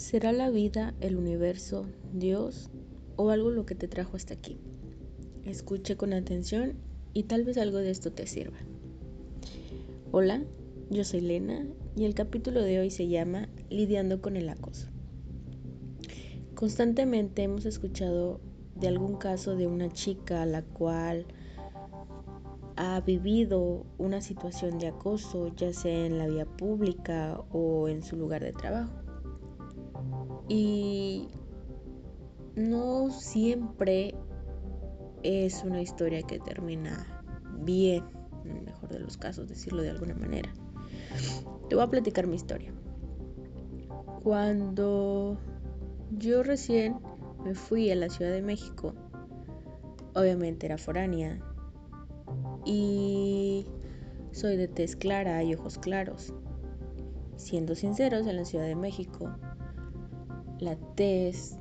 ¿Será la vida, el universo, Dios o algo lo que te trajo hasta aquí? Escuche con atención y tal vez algo de esto te sirva. Hola, yo soy Lena y el capítulo de hoy se llama Lidiando con el acoso. Constantemente hemos escuchado de algún caso de una chica a la cual ha vivido una situación de acoso, ya sea en la vía pública o en su lugar de trabajo. Y no siempre es una historia que termina bien, en el mejor de los casos, decirlo de alguna manera. Te voy a platicar mi historia. Cuando yo recién me fui a la Ciudad de México, obviamente era foránea y soy de tez clara y ojos claros. Siendo sinceros, en la Ciudad de México la tez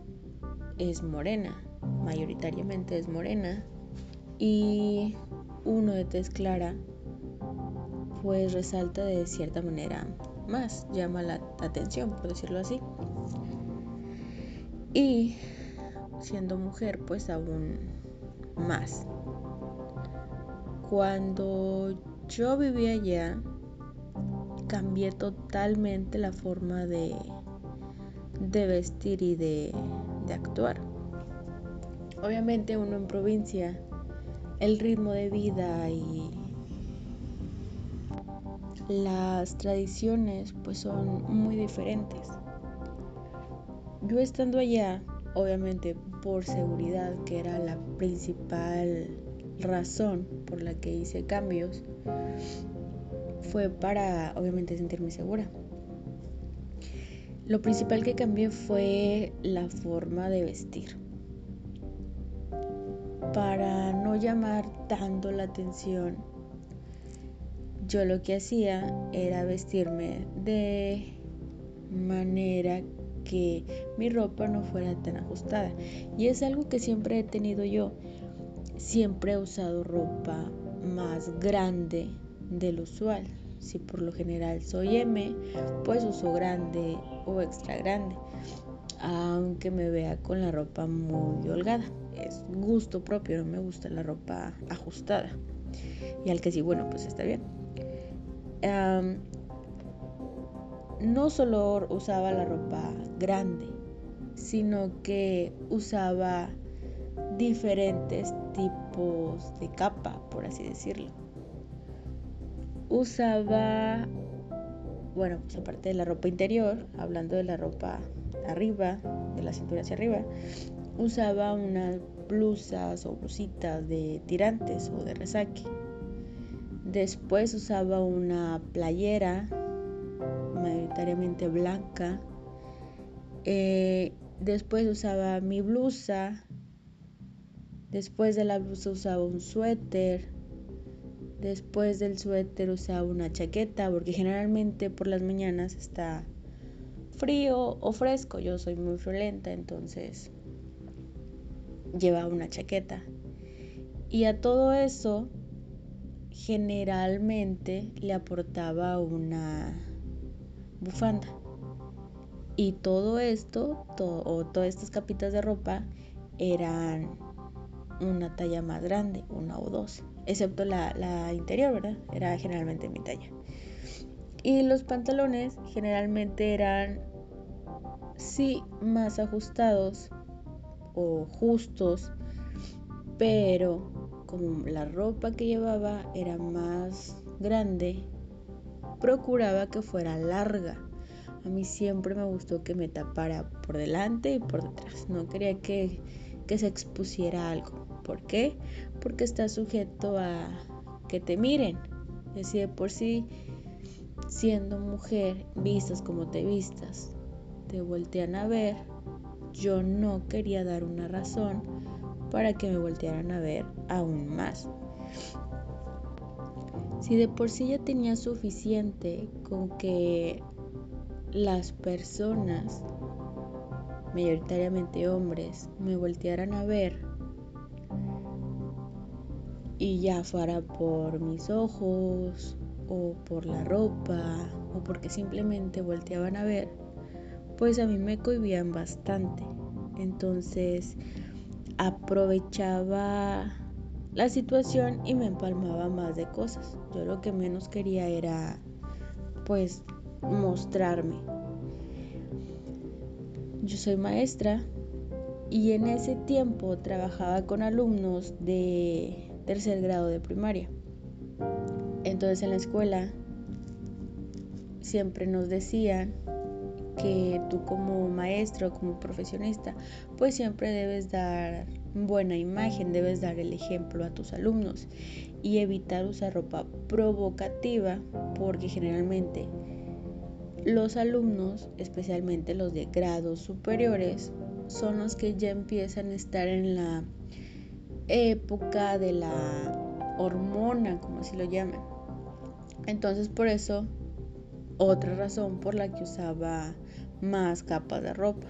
es morena, mayoritariamente es morena, y uno de tez clara pues resalta de cierta manera más, llama la atención, por decirlo así. Y siendo mujer pues aún más. Cuando yo vivía allá, cambié totalmente la forma de de vestir y de, actuar. Obviamente uno en provincia, el ritmo de vida y las tradiciones pues son muy diferentes. Yo estando allá, obviamente por seguridad, que era la principal razón por la que hice cambios, fue para obviamente sentirme segura. Lo principal que cambié fue la forma de vestir. Para no llamar tanto la atención, yo lo que hacía era vestirme de manera que mi ropa no fuera tan ajustada. Y es algo que siempre he tenido yo. Siempre he usado ropa más grande del usual. Si por lo general soy M, pues uso grande extra grande. Aunque me vea con la ropa muy holgada. Es gusto propio, no me gusta la ropa ajustada. Y al que sí, bueno, pues está bien. no solo usaba la ropa grande, sino que usaba diferentes tipos de capa, por así decirlo usaba, bueno, pues aparte de la ropa interior, hablando de la ropa arriba, de la cintura hacia arriba, usaba unas blusas o blusitas de tirantes o de resaque. Después usaba una playera mayoritariamente blanca. Eh, después usaba mi blusa. Después de la blusa usaba un suéter. Después del suéter usaba una chaqueta porque generalmente por las mañanas está frío o fresco. Yo soy muy friolenta, entonces llevaba una chaqueta. Y a todo eso generalmente le aportaba una bufanda. Y todo esto, o todas estas capitas de ropa, eran una talla más grande, una o dos excepto la, interior, ¿verdad? Era generalmente mi talla. Y los pantalones generalmente eran, sí, más ajustados o justos, pero como la ropa que llevaba era más grande, procuraba que fuera larga. A mí siempre me gustó que me tapara por delante y por detrás. No quería que, que se expusiera algo. ¿Por qué? Porque está sujeto a que te miren. Es decir, por sí, siendo mujer, vistas como te vistas, te voltean a ver. Yo no quería dar una razón para que me voltearan a ver aún más. Si de por sí ya tenía suficiente con que las personas, mayoritariamente hombres, me voltearan a ver y ya fuera por mis ojos o por la ropa o porque simplemente volteaban a ver, pues a mí me cohibían bastante. Entonces aprovechaba la situación y me empalmaba más de cosas. Yo lo que menos quería era pues mostrarme. Yo soy maestra y en ese tiempo trabajaba con alumnos de tercer grado de primaria. Entonces en la escuela siempre nos decían que tú como maestro, como profesionista, pues siempre debes dar buena imagen, debes dar el ejemplo a tus alumnos y evitar usar ropa provocativa porque generalmente los alumnos, especialmente los de grados superiores, son los que ya empiezan a estar en la época de la hormona, como así lo llaman. Entonces por eso, otra razón por la que usaba más capas de ropa.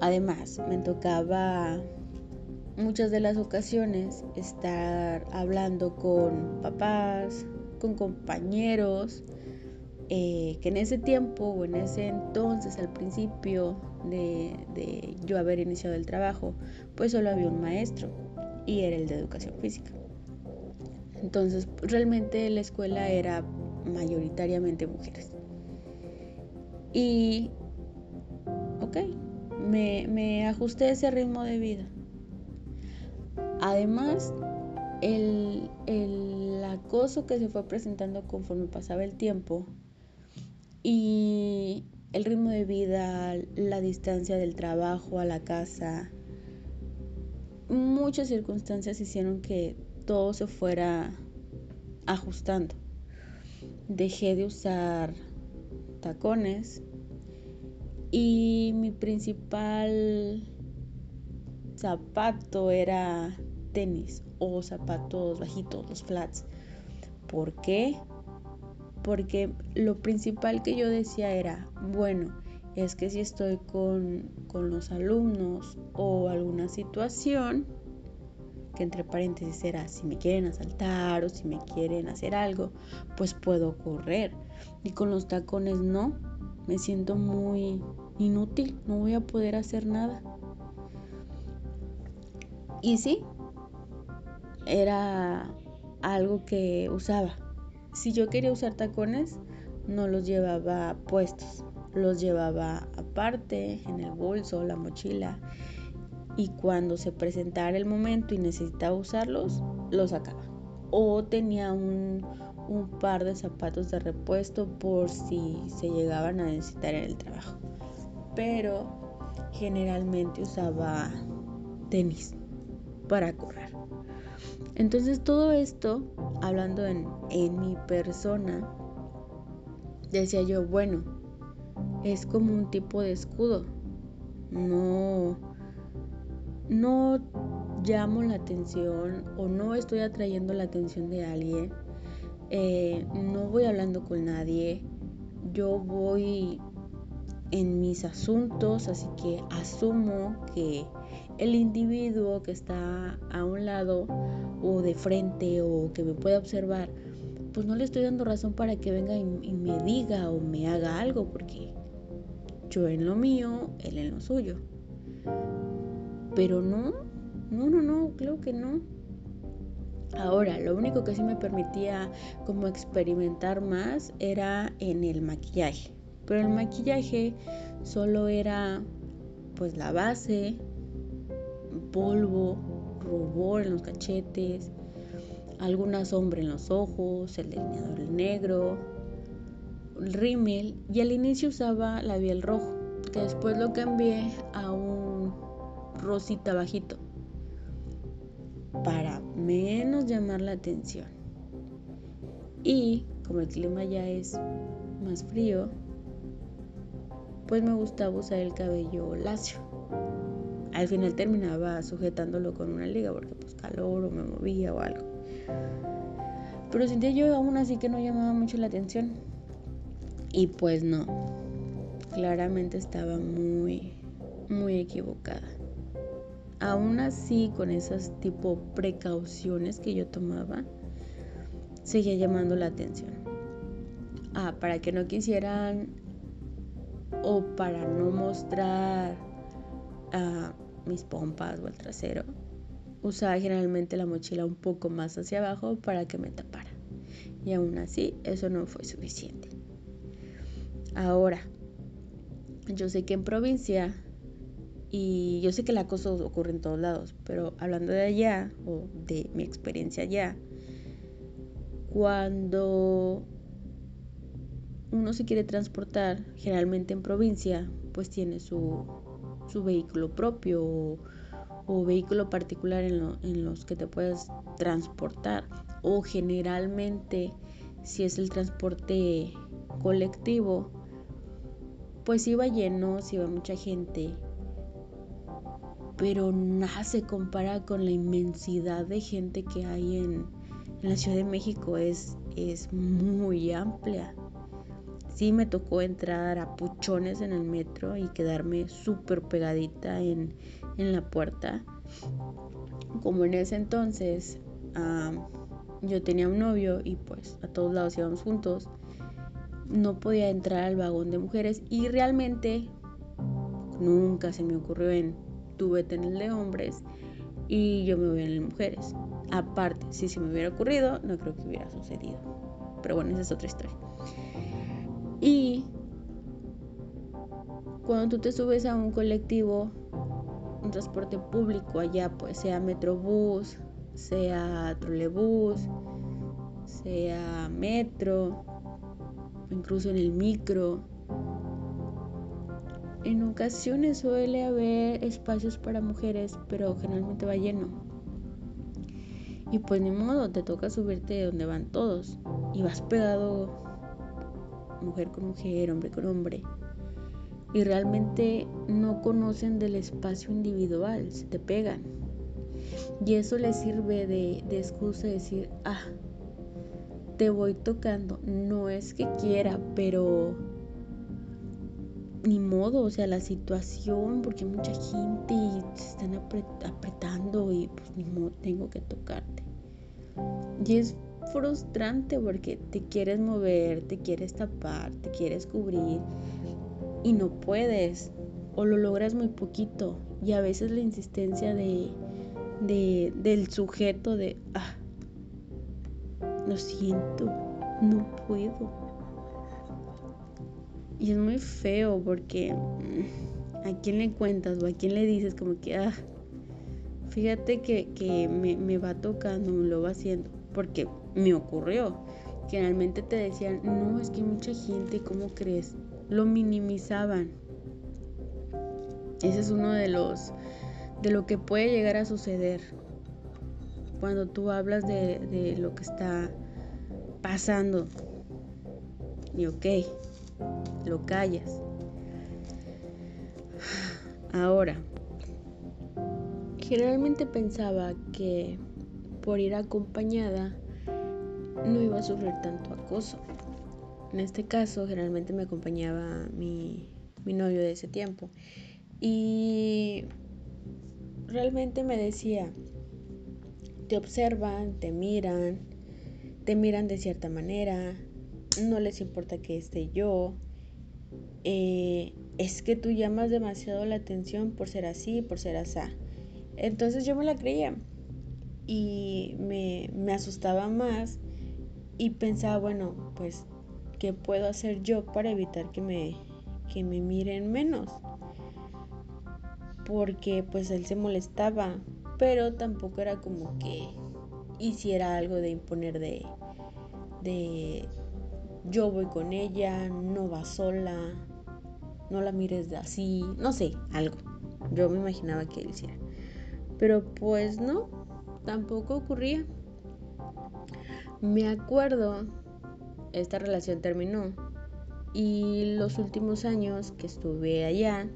Además, me tocaba muchas de las ocasiones estar hablando con papás, con compañeros, eh, que en ese tiempo o en ese entonces, al principio de, de yo haber iniciado el trabajo, pues solo había un maestro y era el de educación física. Entonces, realmente la escuela era mayoritariamente mujeres. Y, ok, me, me ajusté a ese ritmo de vida. Además, el, el, acoso que se fue presentando conforme pasaba el tiempo y el ritmo de vida, la distancia del trabajo a la casa, muchas circunstancias hicieron que todo se fuera ajustando. Dejé de usar tacones y mi principal zapato era tenis o zapatos bajitos, los flats. ¿Por qué? Porque lo principal que yo decía era, bueno, es que si estoy con, con los alumnos o alguna situación, que entre paréntesis era si me quieren asaltar o si me quieren hacer algo, pues puedo correr. Y con los tacones no, me siento muy inútil, no voy a poder hacer nada. Y sí, era algo que usaba. Si yo quería usar tacones, no los llevaba puestos, los llevaba aparte, en el bolso, la mochila. Y cuando se presentara el momento y necesitaba usarlos, los sacaba. O tenía un, un par de zapatos de repuesto por si se llegaban a necesitar en el trabajo. Pero generalmente usaba tenis para correr. Entonces todo esto, hablando en, en mi persona, decía yo, bueno, es como un tipo de escudo. No, no llamo la atención o no estoy atrayendo la atención de alguien eh, no voy hablando con nadie, yo voy en mis asuntos, así que asumo que el individuo que está a un lado o de frente o que me pueda observar, pues no le estoy dando razón para que venga y, me diga o me haga algo, porque yo en lo mío, él en lo suyo. Pero no, no, no, no, creo que no. Ahora, lo único que sí me permitía como experimentar más era en el maquillaje. Pero el maquillaje solo era pues la base, polvo, rubor en los cachetes, alguna sombra en los ojos, el delineador negro, el rímel y al inicio usaba labial rojo, que después lo cambié a un rosita bajito para menos llamar la atención. Y como el clima ya es más frío, pues me gustaba usar el cabello lacio. Al final terminaba sujetándolo con una liga porque pues calor o me movía o algo. Pero sentía yo aún así que no llamaba mucho la atención. Y pues no. Claramente estaba muy, muy equivocada aún así con esas tipo precauciones que yo tomaba, seguía llamando la atención. Ah, para que no quisieran o para no mostrar a mis pompas o el trasero, usaba generalmente la mochila un poco más hacia abajo para que me tapara. Y aún así, eso no fue suficiente. Ahora, yo sé que en provincia, y yo sé que el acoso ocurre en todos lados, pero hablando de allá, o de mi experiencia allá, cuando uno se quiere transportar, generalmente en provincia, pues tiene su, su vehículo propio o, vehículo particular en, en los que te puedes transportar. O generalmente, si es el transporte colectivo, pues iba lleno, si iba mucha gente, pero nada se compara con la inmensidad de gente que hay en, en la Ciudad de México, es, es muy amplia. Sí me tocó entrar a puchones en el metro y quedarme súper pegadita en, la puerta. Como en ese entonces yo tenía un novio y pues a todos lados íbamos juntos, no podía entrar al vagón de mujeres y realmente nunca se me ocurrió en tuve en el de hombres y yo me voy en el de mujeres. Aparte, si se me hubiera ocurrido, no creo que hubiera sucedido. Pero bueno, esa es otra historia. Y cuando tú te subes a un colectivo, un transporte público allá, pues sea metrobús, sea trolebús, sea metro, incluso en el micro, en ocasiones suele haber espacios para mujeres, pero generalmente va lleno. Y pues ni modo, te toca subirte de donde van todos. Y vas pegado mujer con mujer, hombre con hombre, y realmente no conocen del espacio individual, se te pegan. Y eso les sirve de, de excusa de decir, ah, te voy tocando. No es que quiera, pero ni modo, o sea, la situación, porque mucha gente y se están apretando y pues ni modo, tengo que tocarte. Y es frustrante porque te quieres mover, te quieres tapar, te quieres cubrir y no puedes o lo logras muy poquito. Y a veces la insistencia de, de del sujeto de ah lo siento no puedo y es muy feo porque mm, a quién le cuentas o a quién le dices como que ah fíjate que, que me, me va tocando me lo va haciendo porque me ocurrió. Generalmente te decían, no, es que mucha gente, ¿cómo crees? Lo minimizaban. Ese es uno de los, de lo que puede llegar a suceder cuando tú hablas de, de lo que está pasando. Y ok, lo callas. Ahora, generalmente pensaba que por ir acompañada no iba a sufrir tanto acoso. En este caso, generalmente me acompañaba mi, novio de ese tiempo. Y realmente me decía, te observan, te miran, te miran de cierta manera, no les importa que esté yo. Eh, es que tú llamas demasiado la atención por ser así, por ser así. Entonces yo me la creía y me, me asustaba más y pensaba, bueno, pues, ¿qué puedo hacer yo para evitar que me, que me miren menos? Porque pues él se molestaba, pero tampoco era como que hiciera algo de imponer de, de yo voy con ella, no va sola, no la mires de así, no sé, algo. Yo me imaginaba que él hiciera. Pero pues no, tampoco ocurría. Me acuerdo, esta relación terminó y los últimos años que estuve allá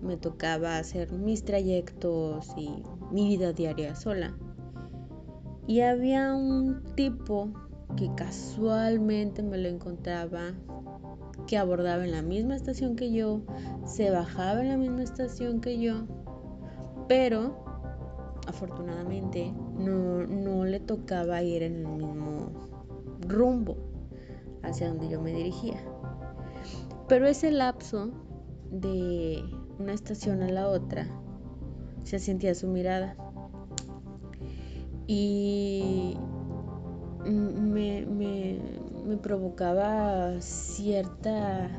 me tocaba hacer mis trayectos y mi vida diaria sola. Y había un tipo que casualmente me lo encontraba, que abordaba en la misma estación que yo, se bajaba en la misma estación que yo, pero afortunadamente no, le tocaba ir en el mismo rumbo hacia donde yo me dirigía. Pero ese lapso de una estación a la otra se sentía su mirada. Y me, me, me provocaba cierta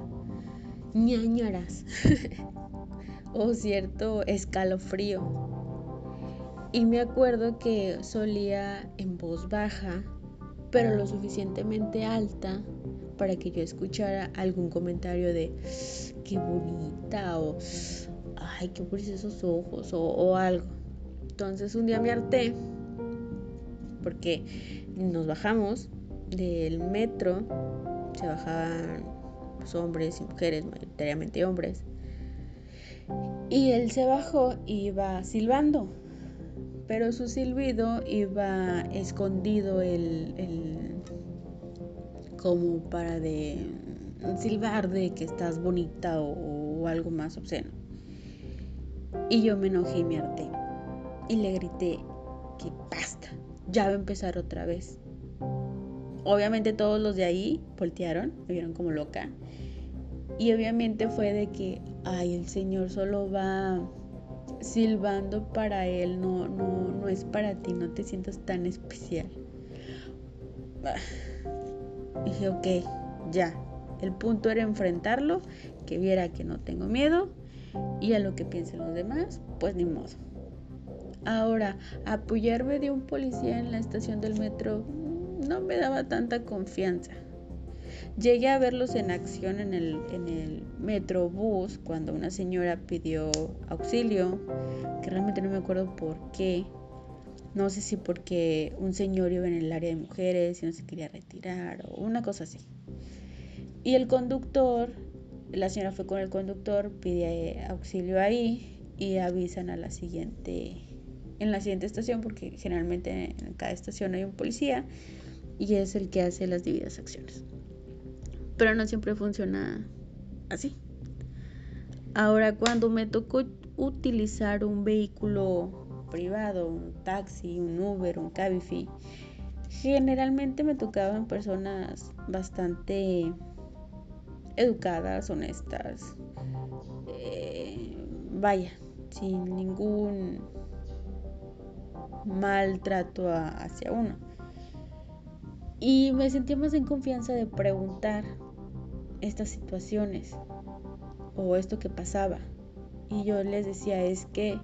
ñañaras o cierto escalofrío. Y me acuerdo que solía en voz baja, pero lo suficientemente alta para que yo escuchara algún comentario de qué bonita o ay, qué esos ojos o, o algo. Entonces un día me harté porque nos bajamos del metro, se bajaban los hombres y mujeres, mayoritariamente hombres, y él se bajó y iba silbando, pero su silbido iba escondido el, el como para de silbar de que estás bonita o, o, algo más obsceno. Y yo me enojé y me harté. Y le grité que basta, ya va a empezar otra vez. Obviamente todos los de ahí voltearon, me vieron como loca. Y obviamente fue de que, ay, el Señor solo va silbando para Él, no, no, no es para ti, no te sientas tan especial. Y dije, ok, ya. El punto era enfrentarlo, que viera que no tengo miedo y a lo que piensen los demás, pues ni modo. Ahora, apoyarme de un policía en la estación del metro no me daba tanta confianza. Llegué a verlos en acción en el, en el metrobús cuando una señora pidió auxilio, que realmente no me acuerdo por qué. No sé si porque un señor iba en el área de mujeres y no se quería retirar o una cosa así. Y el conductor, la señora fue con el conductor, pide auxilio ahí y avisan a la siguiente, en la siguiente estación, porque generalmente en cada estación hay un policía y es el que hace las debidas acciones. Pero no siempre funciona así. Ahora, cuando me tocó utilizar un vehículo privado, un taxi, un Uber, un Cabify, generalmente me tocaban personas bastante educadas, honestas, eh, vaya, sin ningún maltrato hacia uno. Y me sentía más en confianza de preguntar estas situaciones o esto que pasaba. Y yo les decía, es que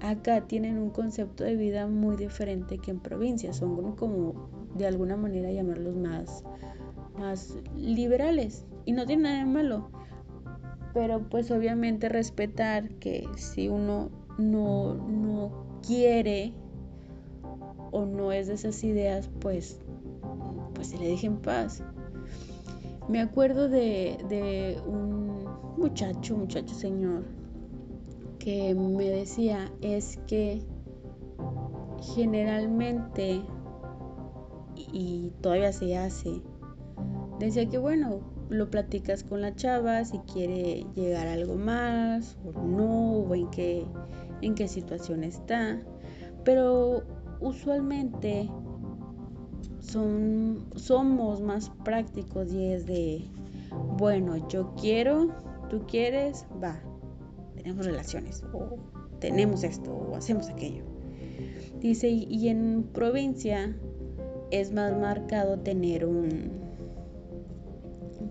acá tienen un concepto de vida muy diferente que en provincia. Son como, de alguna manera, llamarlos más, más liberales. Y no tiene nada de malo. Pero pues obviamente respetar que si uno no, no quiere o no es de esas ideas, pues pues se le deje en paz. Me acuerdo de, un muchacho, muchacho señor, que me decía, es que generalmente, y todavía se hace, decía que bueno, lo platicas con la chava si quiere llegar a algo más o no, o en qué, en qué situación está, pero usualmente son, somos más prácticos y es de, bueno, yo quiero, tú quieres, va, tenemos relaciones, o tenemos esto, o hacemos aquello. Dice, y en provincia es más marcado tener un,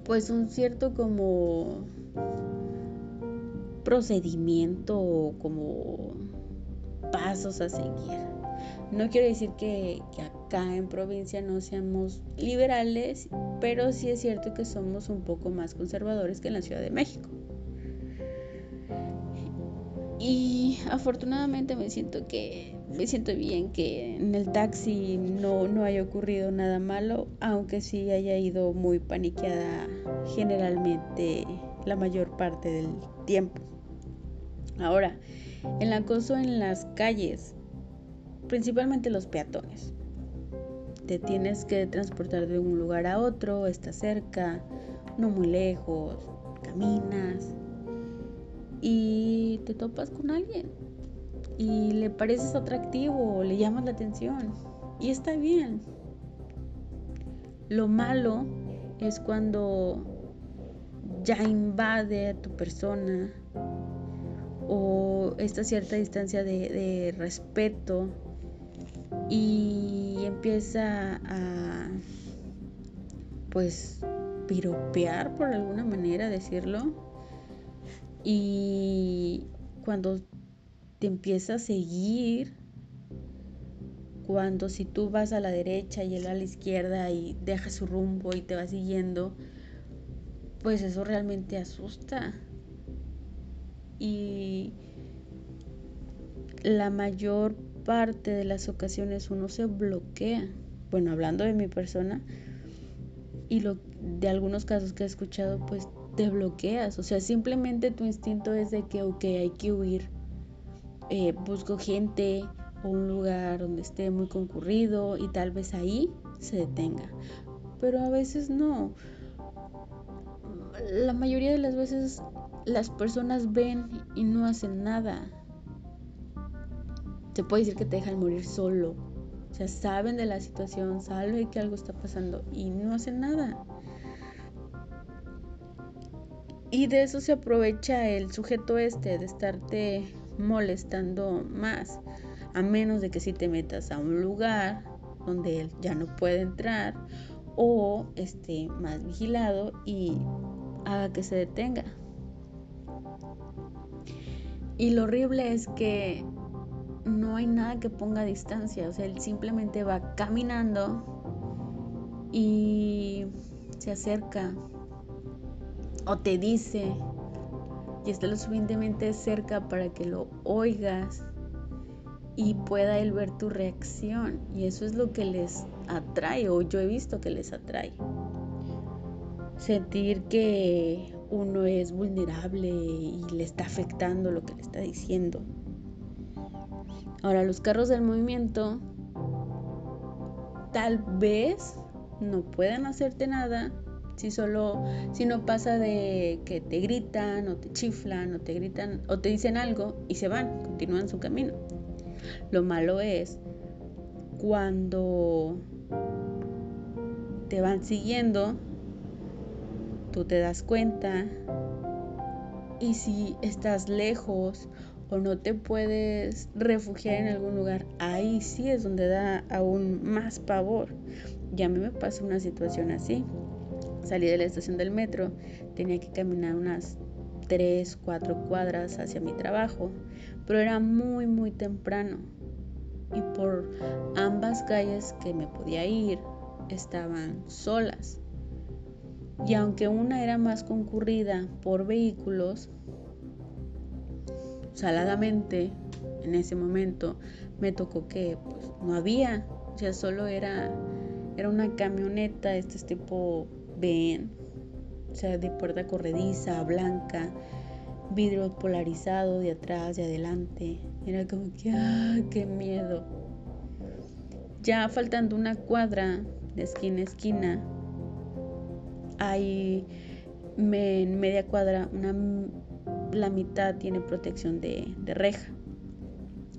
pues un cierto como procedimiento o como pasos a seguir. No quiero decir que, acá en provincia no seamos liberales, pero sí es cierto que somos un poco más conservadores que en la Ciudad de México. Y afortunadamente me siento que me siento bien que en el taxi no, no haya ocurrido nada malo, aunque sí haya ido muy paniqueada generalmente la mayor parte del tiempo. Ahora, el acoso en las calles principalmente los peatones. Te tienes que transportar de un lugar a otro, está cerca, no muy lejos, caminas y te topas con alguien y le pareces atractivo, le llamas la atención y está bien. Lo malo es cuando ya invade a tu persona o esta cierta distancia de, respeto y empieza a pues piropear por alguna manera decirlo. Y cuando te empieza a seguir cuando si tú vas a la derecha y él a la izquierda y deja su rumbo y te va siguiendo pues eso realmente asusta. Y la mayor parte de las ocasiones uno se bloquea. Bueno, hablando de mi persona y lo, de algunos casos que he escuchado, pues te bloqueas. O sea, simplemente tu instinto es de que, ok, hay que huir. Eh, busco gente o un lugar donde esté muy concurrido y tal vez ahí se detenga. Pero a veces no. La mayoría de las veces las personas ven y no hacen nada. Se puede decir que te dejan morir solo. O sea, saben de la situación, saben que algo está pasando y no hacen nada. Y de eso se aprovecha el sujeto este, de estarte molestando más. A menos de que si te metas a un lugar donde él ya no puede entrar o esté más vigilado y haga que se detenga. Y lo horrible es que no hay nada que ponga distancia, o sea, él simplemente va caminando y se acerca o te dice y está lo suficientemente cerca para que lo oigas y pueda él ver tu reacción. Y eso es lo que les atrae, o yo he visto que les atrae. Sentir que uno es vulnerable y le está afectando lo que le está diciendo. Ahora, los carros del movimiento tal vez no puedan hacerte nada si solo si no pasa de que te gritan o te chiflan o te gritan o te dicen algo y se van, continúan su camino. Lo malo es cuando te van siguiendo tú te das cuenta y si estás lejos o no te puedes refugiar en algún lugar, ahí sí es donde da aún más pavor. Y a mí me pasó una situación así. Salí de la estación del metro, tenía que caminar unas 3, 4 cuadras hacia mi trabajo, pero era muy, muy temprano. Y por ambas calles que me podía ir estaban solas. Y aunque una era más concurrida por vehículos, saladamente en ese momento me tocó que pues, no había, o sea, solo era, era una camioneta, este tipo BN, o sea, de puerta corrediza, blanca, vidrio polarizado de atrás, de adelante. Era como que, ¡ah, qué miedo! Ya faltando una cuadra de esquina a esquina, hay en media cuadra, una, la mitad tiene protección de, reja.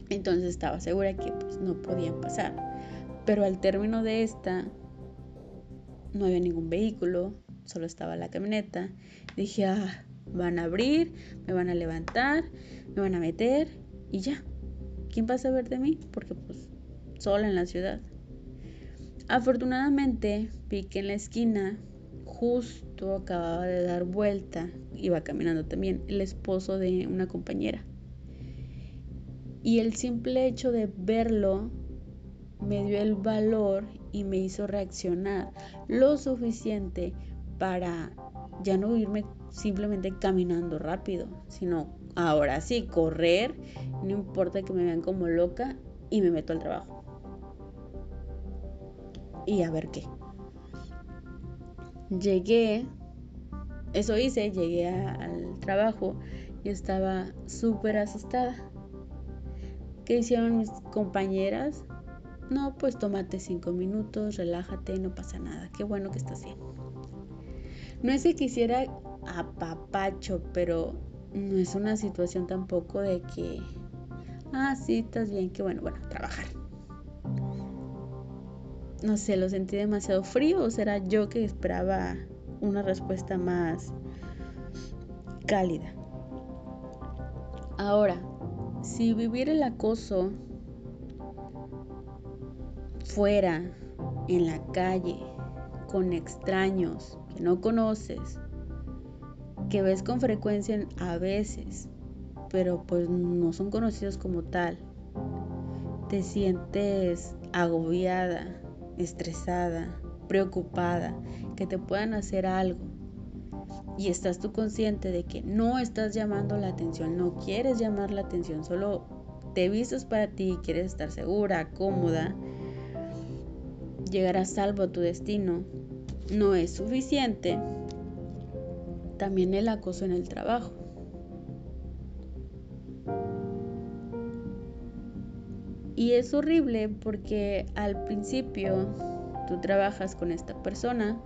Entonces estaba segura que pues, no podían pasar. Pero al término de esta, no había ningún vehículo, solo estaba la camioneta. Dije, ah, van a abrir, me van a levantar, me van a meter y ya. ¿Quién va a saber de mí? Porque pues sola en la ciudad. Afortunadamente vi que en la esquina justo acababa de dar vuelta, iba caminando también, el esposo de una compañera. Y el simple hecho de verlo me dio el valor y me hizo reaccionar lo suficiente para ya no irme simplemente caminando rápido, sino ahora sí, correr, no importa que me vean como loca y me meto al trabajo. Y a ver qué. Llegué, eso hice, llegué al trabajo y estaba súper asustada. ¿Qué hicieron mis compañeras? No, pues tómate cinco minutos, relájate, no pasa nada. Qué bueno que estás bien. No es que quisiera apapacho, pero no es una situación tampoco de que, ah, sí, estás bien, qué bueno, bueno, trabajar no sé, lo sentí demasiado frío o será yo que esperaba una respuesta más cálida. Ahora, si vivir el acoso fuera, en la calle, con extraños que no conoces, que ves con frecuencia a veces, pero pues no son conocidos como tal, te sientes agobiada, estresada, preocupada, que te puedan hacer algo. Y estás tú consciente de que no estás llamando la atención, no quieres llamar la atención, solo te vistes para ti, quieres estar segura, cómoda, llegar a salvo a tu destino, no es suficiente. También el acoso en el trabajo. Y es horrible porque al principio tú trabajas con esta persona,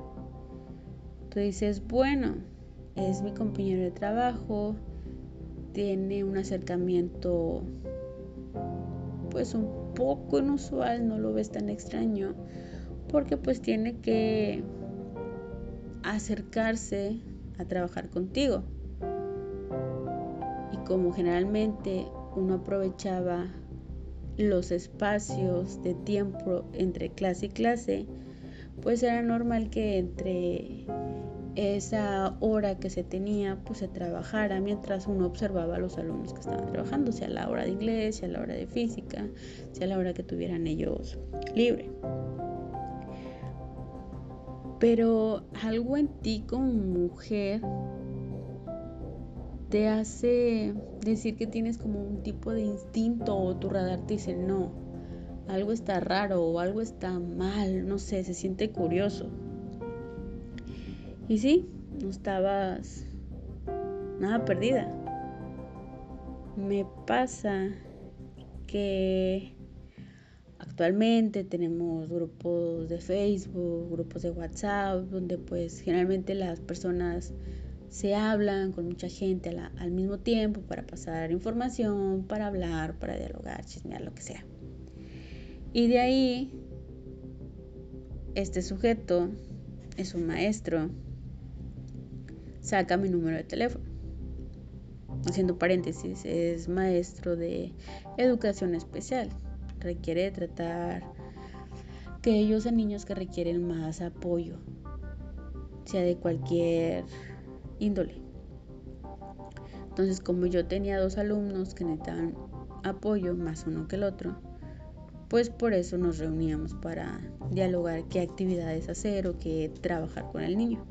tú dices, bueno, es mi compañero de trabajo, tiene un acercamiento pues un poco inusual, no lo ves tan extraño, porque pues tiene que acercarse a trabajar contigo. Y como generalmente uno aprovechaba los espacios de tiempo entre clase y clase, pues era normal que entre esa hora que se tenía, pues se trabajara mientras uno observaba a los alumnos que estaban trabajando, sea la hora de inglés, sea la hora de física, sea la hora que tuvieran ellos libre. Pero algo en ti como mujer te hace decir que tienes como un tipo de instinto o tu radar te dice no, algo está raro o algo está mal, no sé, se siente curioso. Y sí, no estabas nada perdida. Me pasa que actualmente tenemos grupos de Facebook, grupos de WhatsApp, donde pues generalmente las personas se hablan con mucha gente al mismo tiempo para pasar información, para hablar, para dialogar, chismear, lo que sea. Y de ahí, este sujeto es un maestro, saca mi número de teléfono. Haciendo paréntesis, es maestro de educación especial. Requiere tratar aquellos a niños que requieren más apoyo, sea de cualquier índole. Entonces, como yo tenía dos alumnos que necesitaban apoyo, más uno que el otro, pues por eso nos reuníamos para dialogar qué actividades hacer o qué trabajar con el niño.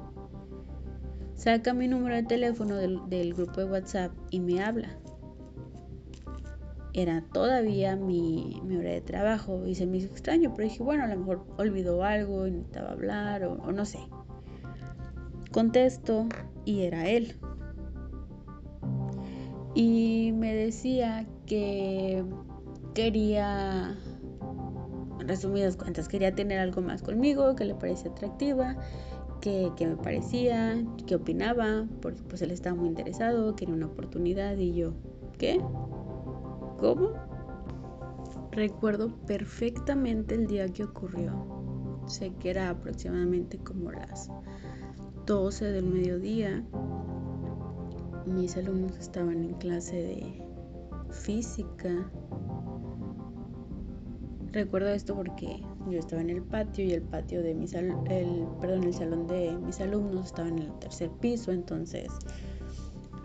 Saca mi número de teléfono del, grupo de WhatsApp y me habla. Era todavía mi, hora de trabajo y se me hizo extraño, pero dije, bueno, a lo mejor olvidó algo y necesitaba hablar o no sé. Contesto y era él. Y me decía que quería, en resumidas cuentas, quería tener algo más conmigo, que le parecía atractiva, que, me parecía, que opinaba, porque pues él estaba muy interesado, quería una oportunidad y yo, ¿qué? ¿Cómo? Recuerdo perfectamente el día que ocurrió. Sé que era aproximadamente como las 12 del mediodía, mis alumnos estaban en clase de física. Recuerdo esto porque yo estaba en el patio y el patio de mis el, perdón, el salón de mis alumnos estaba en el tercer piso, entonces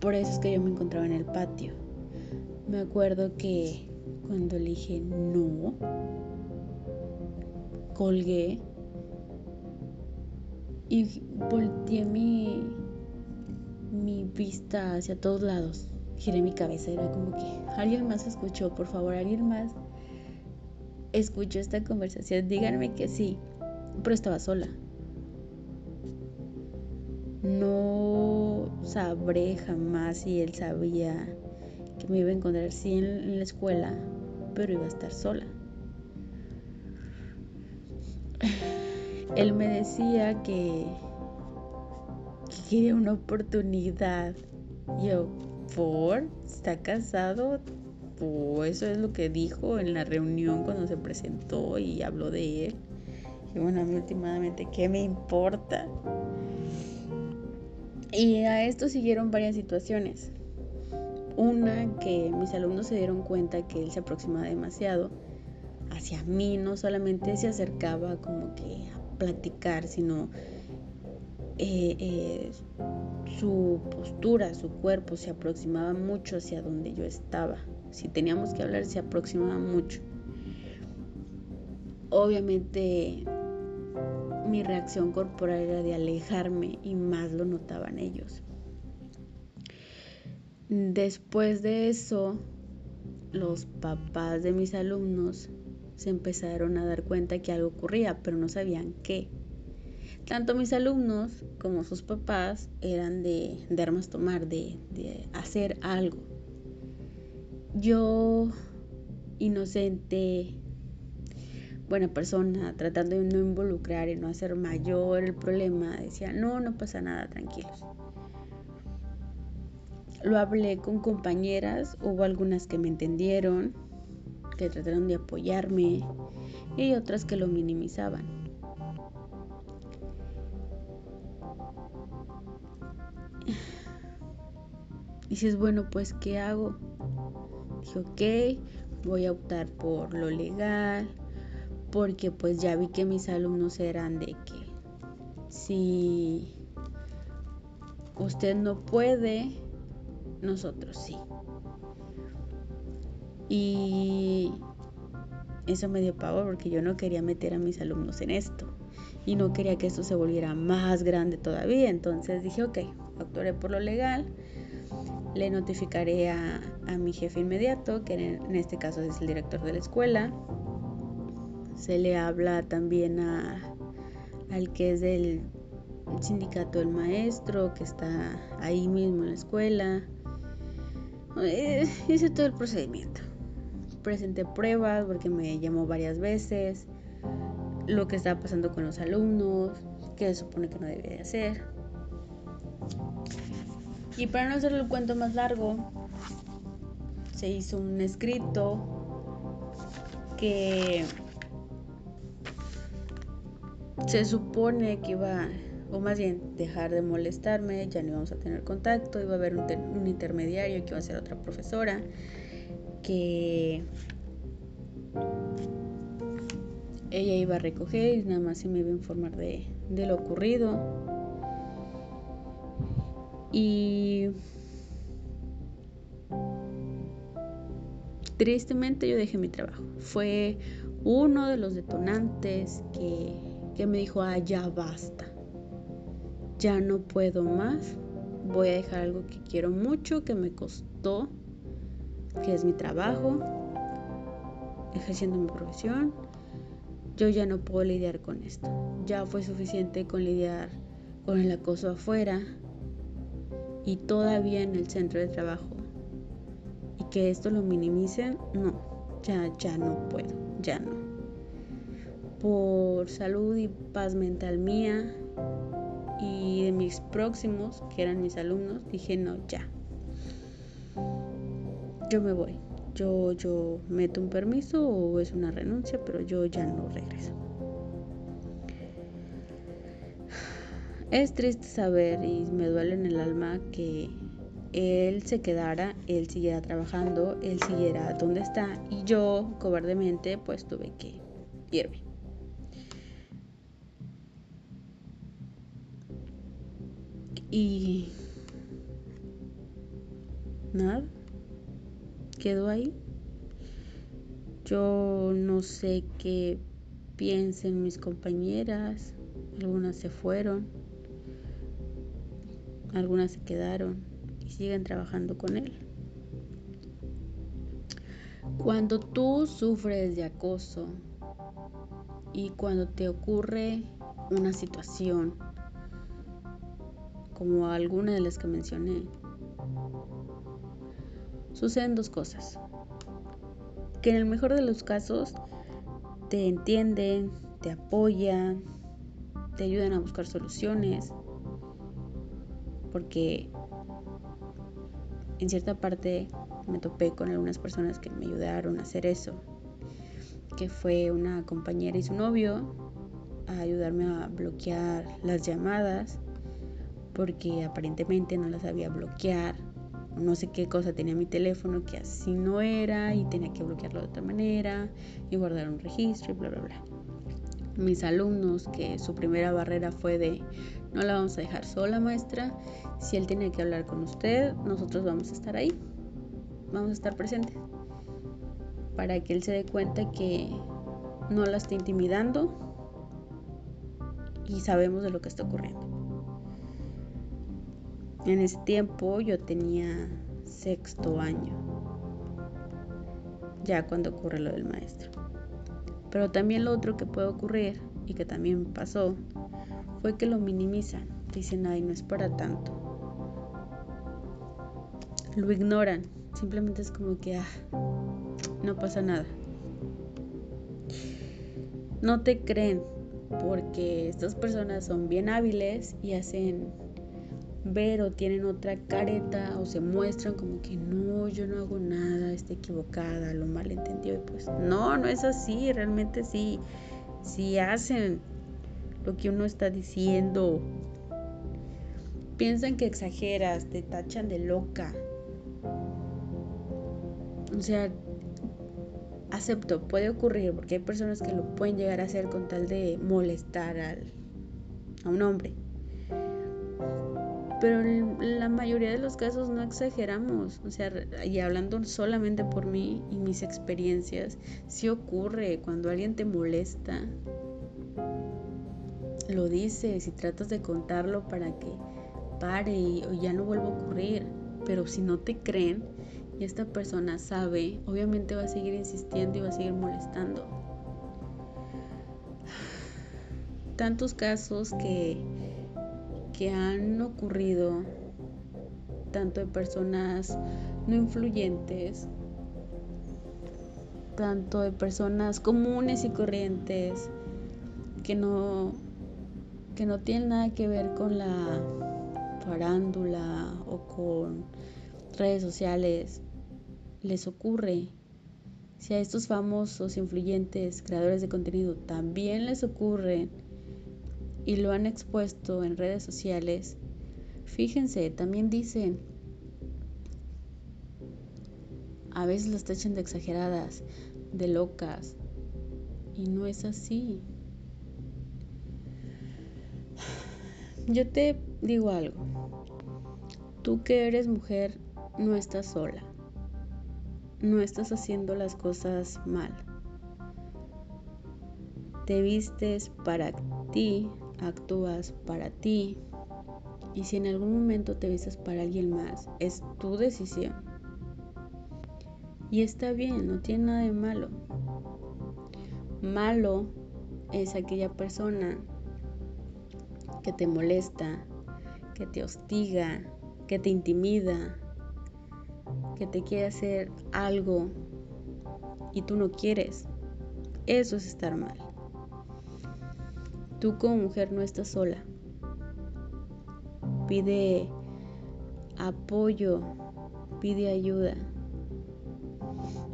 por eso es que yo me encontraba en el patio. Me acuerdo que cuando le dije no, colgué y volteé mi, mi vista hacia todos lados. Giré mi cabeza, era como que alguien más escuchó, por favor, alguien más escuchó esta conversación. Díganme que sí, pero estaba sola. No sabré jamás si él sabía que me iba a encontrar sí en la escuela, pero iba a estar sola. Él me decía que, quería una oportunidad. Yo, ¿por? ¿Está casado? ¿O eso es lo que dijo en la reunión cuando se presentó y habló de él? Y bueno, a mí últimamente, ¿qué me importa? Y a esto siguieron varias situaciones. Una que mis alumnos se dieron cuenta que él se aproximaba demasiado hacia mí, no solamente se acercaba como que platicar, sino eh, eh, su postura, su cuerpo se aproximaba mucho hacia donde yo estaba. Si teníamos que hablar, se aproximaba mucho. Obviamente mi reacción corporal era de alejarme y más lo notaban ellos. Después de eso, los papás de mis alumnos se empezaron a dar cuenta que algo ocurría, pero no sabían qué. Tanto mis alumnos como sus papás eran de, armas tomar, de, de hacer algo. Yo, inocente, buena persona, tratando de no involucrar y no hacer mayor el problema, decía, no, no pasa nada, tranquilos. Lo hablé con compañeras, hubo algunas que me entendieron, que trataron de apoyarme y otras que lo minimizaban. Dices, bueno, pues ¿qué hago? Dije, ok, voy a optar por lo legal, porque pues ya vi que mis alumnos eran de que si usted no puede, nosotros sí. Y eso me dio pavor porque yo no quería meter a mis alumnos en esto y no quería que esto se volviera más grande todavía. Entonces dije, ok, actuaré por lo legal, le notificaré a, mi jefe inmediato, que en, este caso es el director de la escuela. Se le habla también a, al que es del sindicato del maestro, que está ahí mismo en la escuela. Eh, hice todo el procedimiento. Presenté pruebas porque me llamó varias veces. Lo que estaba pasando con los alumnos, que se supone que no debía de hacer. Y para no hacerle el cuento más largo, se hizo un escrito que se supone que iba o más bien dejar de molestarme, ya no íbamos a tener contacto, iba a haber un, intermediario que iba a ser otra profesora, que ella iba a recoger y nada más se me iba a informar de, lo ocurrido. Y tristemente yo dejé mi trabajo. Fue uno de los detonantes que, que me dijo, ah, ya basta ya no puedo más, voy a dejar algo que quiero mucho, que me costó, que es mi trabajo, ejerciendo mi profesión. Yo ya no puedo lidiar con esto. Ya fue suficiente con lidiar con el acoso afuera y todavía en el centro de trabajo. Y que esto lo minimicen, no, ya, ya no puedo, ya no. Por salud y paz mental mía, y de mis próximos, que eran mis alumnos, dije, no, ya. Yo me voy. Yo, yo meto un permiso o es una renuncia, pero yo ya no regreso. Es triste saber y me duele en el alma que él se quedara, él siguiera trabajando, él siguiera donde está y yo cobardemente pues tuve que irme. Y nada, quedó ahí. Yo no sé qué piensen mis compañeras, algunas se fueron, algunas se quedaron y siguen trabajando con él. Cuando tú sufres de acoso y cuando te ocurre una situación como alguna de las que mencioné, suceden dos cosas. Que en el mejor de los casos te entienden, te apoyan, te ayudan a buscar soluciones, porque en cierta parte me topé con algunas personas que me ayudaron a hacer eso, que fue una compañera y su novio a ayudarme a bloquear las llamadas porque aparentemente no la sabía bloquear. No sé qué cosa tenía mi teléfono que así no era y tenía que bloquearlo de otra manera y guardar un registro y bla, bla, bla. Mis alumnos, que su primera barrera fue de no la vamos a dejar sola, maestra. Si él tiene que hablar con usted, nosotros vamos a estar ahí. Vamos a estar presentes. Para que él se dé cuenta que no la está intimidando y sabemos de lo que está ocurriendo. En ese tiempo yo tenía sexto año, ya cuando ocurre lo del maestro. Pero también lo otro que puede ocurrir y que también pasó fue que lo minimizan. Dicen, ay, no es para tanto. Lo ignoran. Simplemente es como que, ah, no pasa nada. No te creen porque estas personas son bien hábiles y hacen ver o tienen otra careta o se muestran como que no, yo no hago nada, estoy equivocada, lo malentendido. Y pues no, no es así, realmente sí, sí hacen lo que uno está diciendo. Piensan que exageras, te tachan de loca. O sea, acepto, puede ocurrir porque hay personas que lo pueden llegar a hacer con tal de molestar al, a un hombre pero en la mayoría de los casos no exageramos, o sea, y hablando solamente por mí y mis experiencias, sí ocurre cuando alguien te molesta, lo dices y tratas de contarlo para que pare y ya no vuelva a ocurrir, pero si no te creen y esta persona sabe, obviamente va a seguir insistiendo y va a seguir molestando. Tantos casos que que han ocurrido tanto de personas no influyentes, tanto de personas comunes y corrientes que no que no tienen nada que ver con la farándula o con redes sociales les ocurre. Si a estos famosos influyentes creadores de contenido también les ocurre y lo han expuesto en redes sociales, fíjense, también dicen, a veces las tachan de exageradas, de locas, y no es así. Yo te digo algo, tú que eres mujer no estás sola, no estás haciendo las cosas mal. Te vistes para ti, actúas para ti y si en algún momento te vistes para alguien más, es tu decisión. Y está bien, no tiene nada de malo. Malo es aquella persona que te molesta, que te hostiga, que te intimida, que te quiere hacer algo y tú no quieres. Eso es estar mal. Tú como mujer no estás sola. Pide apoyo, pide ayuda,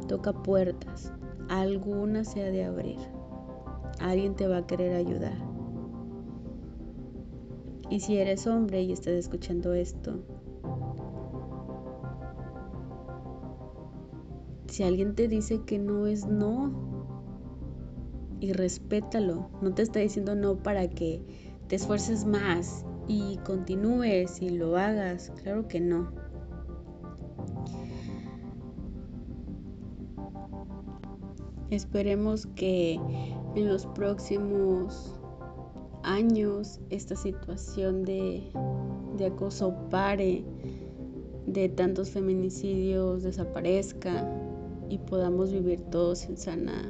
toca puertas, alguna se ha de abrir. Alguien te va a querer ayudar. Y si eres hombre y estás escuchando esto, si alguien te dice que no es no, y respétalo. No te está diciendo no para que te esfuerces más y continúes y lo hagas. Claro que no. Esperemos que en los próximos años esta situación de, de acoso pare, de tantos feminicidios desaparezca y podamos vivir todos en sana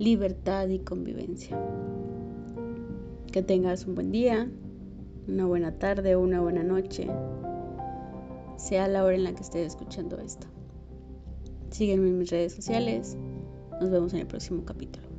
libertad y convivencia. Que tengas un buen día, una buena tarde una buena noche, sea la hora en la que estés escuchando esto. Sígueme en mis redes sociales. Nos vemos en el próximo capítulo.